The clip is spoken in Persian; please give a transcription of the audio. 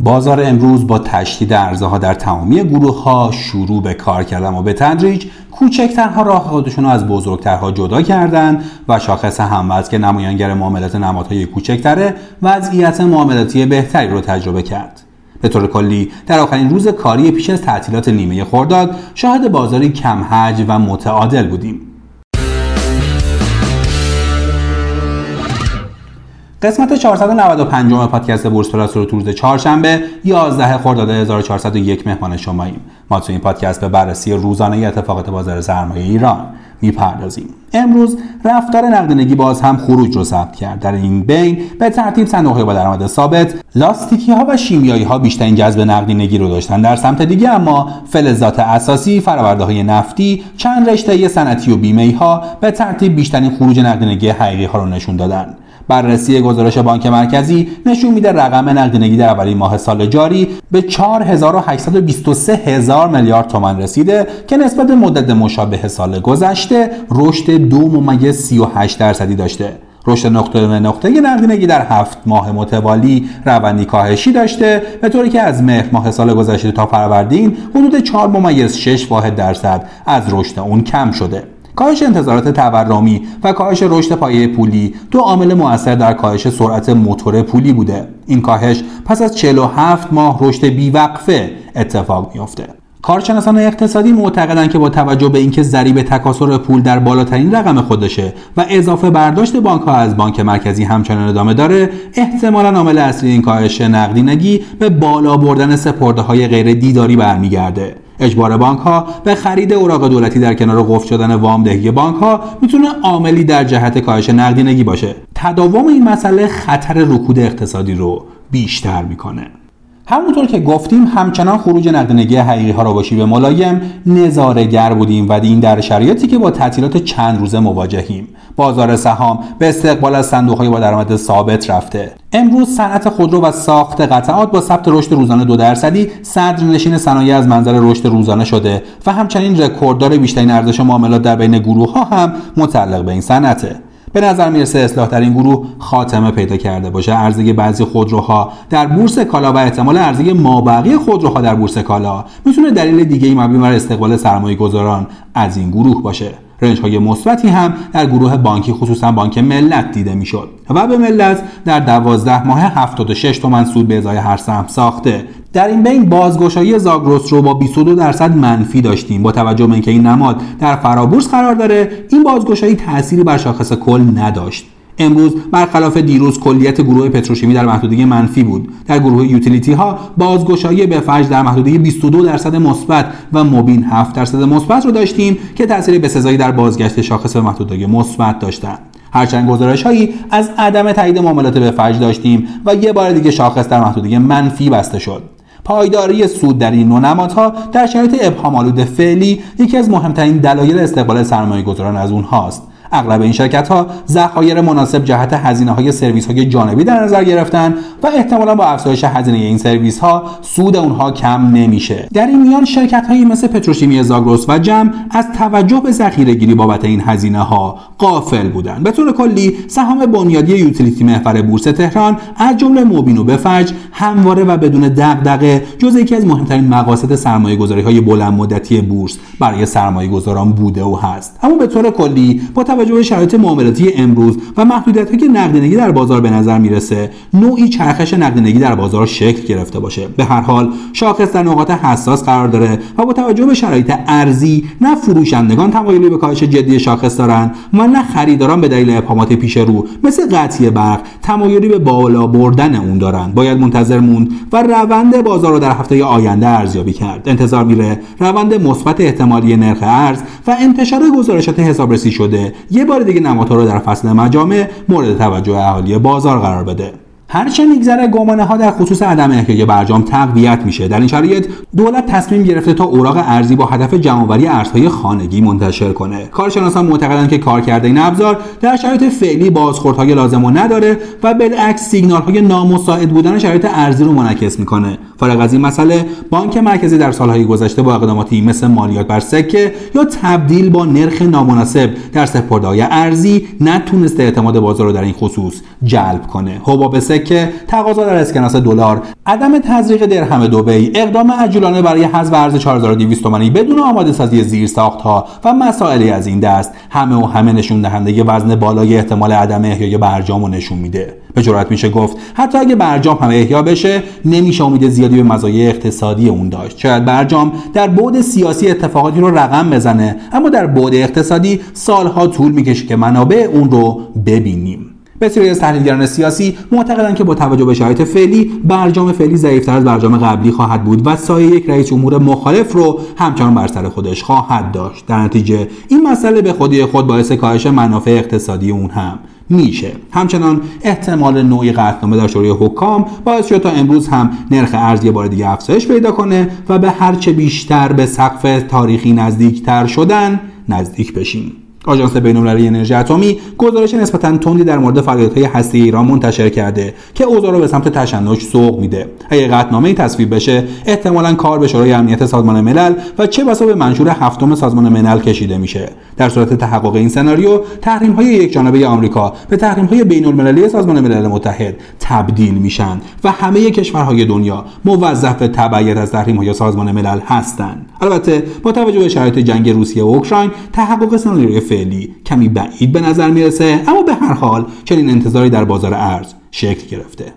بازار امروز با تشدید عرضه ها در تمامی گروه ها شروع به کار کردن و به تدریج کوچکترها راه خودشون رو از بزرگترها جدا کردن و شاخص هموز که نمایانگر معاملات نمادهای کوچکتره وضعیت معاملاتی بهتری رو تجربه کرد. به طور کلی در آخرین روز کاری پیش از تعطیلات نیمه خرداد شاهد بازاری کم حج و متعادل بودیم. قسمت 495 پادکست بورس پلاس رو روز چهارشنبه 11 خرداد 1401 مهمان شماییم. ما تو این پادکست به بررسی روزانه اتفاقات بازار سرمایه ایران می‌پردازیم. امروز رفتار نقدینگی باز هم خروج رو ثبت کرد. در این بین به ترتیب صندوق با درآمد ثابت لاستیکی ها و شیمیایی ها بیشترین جذب نقدینگی رو داشتن در سمت دیگه اما فلزات اساسی فرآورده های نفتی چند رشته صنعتی و بیمه ها به ترتیب بیشترین خروج نقدینگی حقیقی ها رو نشون دادن. بررسی گزارش بانک مرکزی نشون میده رقم نقدینگی در اولین ماه سال جاری به 4823 هزار میلیارد تومان رسیده که نسبت به مدت مشابه سال گذشته رشد دو ممیز 38 درصدی داشته. رشد نقطه به نقطه نقدینگی در هفت ماه متوالی روندی کاهشی داشته به طوری که از مهر ماه سال گذشته تا فروردین حدود 4 ممیز 6 واحد درصد از رشد اون کم شده. کاهش انتظارات تورمی و کاهش رشد پایه پولی دو عامل مؤثر در کاهش سرعت موتور پولی بوده. این کاهش پس از 47 ماه رشد بیوقفه اتفاق میافته. کارشناسان اقتصادی معتقدند که با توجه به اینکه ضریب تکاسر پول در بالاترین رقم خودشه و اضافه برداشت بانک ها از بانک مرکزی همچنان ادامه داره احتمالا عامل اصلی این کاهش نقدینگی به بالا بردن سپرده های غیر دیداری برمیگرده. اجبار بانک ها به خرید اوراق دولتی در کنار قفل شدن وامدهی بانک ها می‌تونه عاملی در جهت کاهش نقدینگی باشه. تداوم این مسئله خطر رکود اقتصادی رو بیشتر می‌کنه. همونطور که گفتیم همچنان خروج نقدینگی حقیقی ها را با شیوه ملایم نظارگر بودیم و این در شرایطی که با تعطیلات چند روزه مواجهیم. بازار سهام به استقبال از صندوق با درآمد ثابت رفته. امروز صنعت خودرو و ساخت قطعات با ثبت رشد روزانه دو درصدی صدر نشین صنایع از منظر رشد روزانه شده و همچنین رکورددار بیشترین ارزش معاملات در بین گروه ها هم متعلق به این صنعته. به نظر می‌رسه اصلاح در این گروه خاتمه پیدا کرده باشه. عرضه بعضی خودروها در بورس کالا و احتمال عرضه مابقی خودروها در بورس کالا می‌تونه دلیل دیگه مبنی بر استقبال سرمایه گذاران از این گروه باشه. رنج های مثبتی هم در گروه بانکی خصوصا بانک ملت دیده می‌شد و به ملت در دوازده ماه 76 تومن سود به ازای هر سهم ساخته. در این بین بازگشایی زاگرس رو با 22 درصد منفی داشتیم. با توجه به اینکه این نماد در فرابورس قرار داره این بازگشایی تأثیری بر شاخص کل نداشت. امروز برخلاف دیروز کلیت گروه پتروشیمی در محدوده منفی بود. در گروه یوتیلیتی ها بازگشایی به فج در محدوده 22 درصد مثبت و مبین 7 درصد مثبت رو داشتیم که تأثیری بسزایی در بازگشت شاخص به محدوده مثبت داشتند هرچند گزارش هایی از عدم تایید معاملات به فج داشتیم و یه بار دیگه شاخص در محدوده منفی بسته شد. پایداری سود در این نوع نمادها در شرایط ابهام آلود فعلی یکی از مهمترین دلایل استقبال سرمایه گذاران از اونهاست. اغلب این شرکت ها ذخایر مناسب جهت هزینه های سرویس های جانبی در نظر گرفتن و احتمالا با افزایش هزینه این سرویس ها سود اونها کم نمیشه. در این میان شرکت هایی مثل پتروشیمی زاگرس و جم از توجه به ذخیره گیری بابت این هزینه ها قافل بودند. به طور کلی سهام بنیادی یوتیلیتی محور بورس تهران از جمله موبین و بفج همواره و بدون دغدغه جز یکی از مهمترین مقاصد سرمایه گذاری های بلند مدتی بورس برای سرمایه گذاران بوده و هست. اما به طور کلی با توجه به شرایط معاملاتی امروز و محدودیت که نقدینگی در بازار به نظر می‌رسه نوعی چرخش نقدینگی در بازار شکل گرفته باشه. به هر حال شاخص در نقاط حساس قرار داره و با توجه به شرایط ارزی نه فروشندگان تمایلی به کاهش جدی شاخص دارن و نه خریداران به دلیل ابهامات پیش رو مثل قطعی برق تمایلی به بالا بردن اون دارن باید منتظر موند و روند بازار رو در هفته آینده ارزیابی کرد. انتظار میره روند مثبت احتمالی نرخ ارز و انتشار گزارشات حسابرسی شده یه بار دیگه نمادها رو در فصل مجامع مورد توجه اهالی بازار قرار بده. هرچه میگذره گمانه ها در خصوص عدم احیای برجام تقویت میشه. در این شرایط دولت تصمیم گرفته تا اوراق ارزی با هدف جمعآوری ارزهای خانگی منتشر کنه. کارشناسان معتقدند که کارکرد این ابزار در شرایط فعلی بازخوردهای لازم و نداره و بالعکس سیگنال های نامساعد بودن شرایط ارزی رو منعکس می‌کنه. فارغ از این مسئله بانک مرکزی در سالهای گذشته با اقداماتی مثل مالیات بر سکه یا تبدیل با نرخ نامناسب در سپردههای ارزی نتونسته اعتماد بازار رو در این خصوص جلب کنه. حباب تقاضا در اسکناس دلار عدم تزریق درهم دبی اقدام عجولانه برای حذف ارز 4200 تومانی بدون آماده سازی زیر ها و مسائلی از این دست همه و همه نشون دهنده وزن بالای احتمال عدم احیای برجام رو نشون میده. به جرات میشه گفت حتی اگه برجام هم احیا بشه نمیشه امید زیادی به مزایای اقتصادی اون داشت. شاید برجام در بعد سیاسی اتفاقاتی رو رقم بزنه اما در بعد اقتصادی سالها طول می‌کشه که منابع اون رو ببینیم. بسیاری از تحلیلگران سیاسی معتقدند که با توجه به شرایط فعلی برجام فعلی ضعیفتر از برجام قبلی خواهد بود و سایه یک رئیس جمهور مخالف رو همچنان بر سر خودش خواهد داشت. در نتیجه این مسئله به خودی خود باعث کاهش منافع اقتصادی اون هم میشه. همچنان احتمال نوعی قطعنامه در شورای حکام باعث شد تا امروز هم نرخ ارز یه بار دیگه افزایش پیدا کنه و به هرچه بیشتر به سقف تاریخی نزدیکتر شدن نزدیک بشیم. آژانس بین‌المللی انرژی اتمی گزارش نسبتا تندی در مورد فعالیت‌های هسته ایران منتشر کرده که اوضاع را به سمت تشنج سوق میده. اگر قطعنامه تصویب بشه احتمالا کار به شورای امنیت سازمان ملل و چه بسا به منشور هفتم سازمان ملل کشیده میشه. در صورت تحقق این سناریو تحریم‌های یکجانبه آمریکا به تحریم‌های بین‌المللی سازمان ملل متحد تبدیل میشن و همه کشورهای دنیا موظف به تبعیت از تحریم‌های سازمان ملل هستند البته با توجه به شرایط جنگ روسیه و اوکراین تحقق سناریوی فعلی کمی بعید به نظر می‌رسه اما به هر حال چنین انتظاری در بازار ارز شکل گرفته.